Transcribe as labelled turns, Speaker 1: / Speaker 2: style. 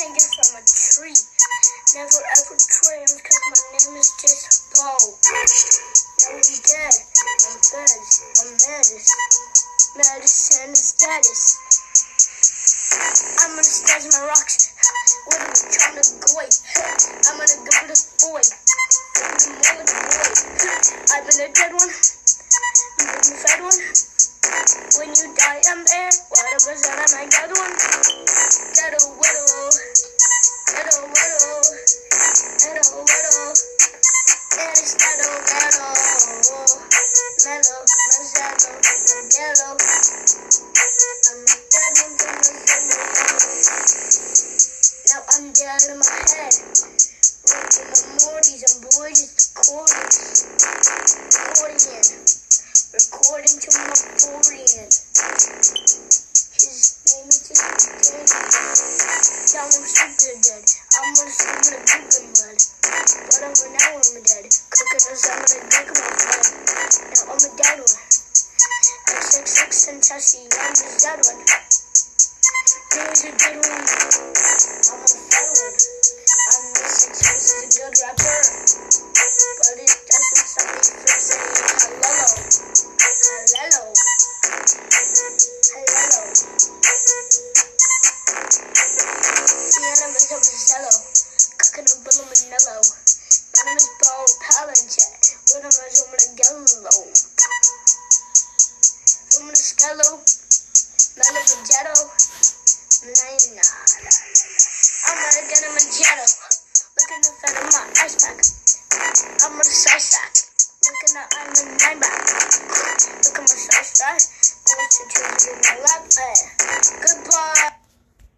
Speaker 1: hanging from a tree. Never ever dreamed cause my name is just Bo. Now I'm dead. I'm fed. I'm medicine. Medicine is deadest. I'm gonna stash my rocks. What are you trying to go? I'm gonna go for the boy. Go for the mullet boy. I've been a dead one. I've been a fed one. When you die, I'm there. What was that? I'm a dead one. Dead a widow. Dead a widow. Mellow, mazzello, yellow. I'm one from the Now I'm dead in my head. Working the Mortys and it's chorus. Accordion. Recording to my Florian. His name is just. Now I'm super dead. I'm a Google mud. But I'm dead. Us, I'm gonna drink my blood. Now I'm a dead one. XXX and Tessie, I'm the dead one. There's a dead one. I'm a dead one. I'm the six the good rapper. But it doesn't stop me from saying hello. Hello. Hello. The enemies of the cello. A of I doing with a yellow? I'm gonna skello. Mellow the jetto. Nah, nah. I'm get him a jetto. Looking at the my ice pack. I'm gonna slice that. Looking at I'm a nine back. Look at my slice that. Going to choose my lap. Eh. Goodbye.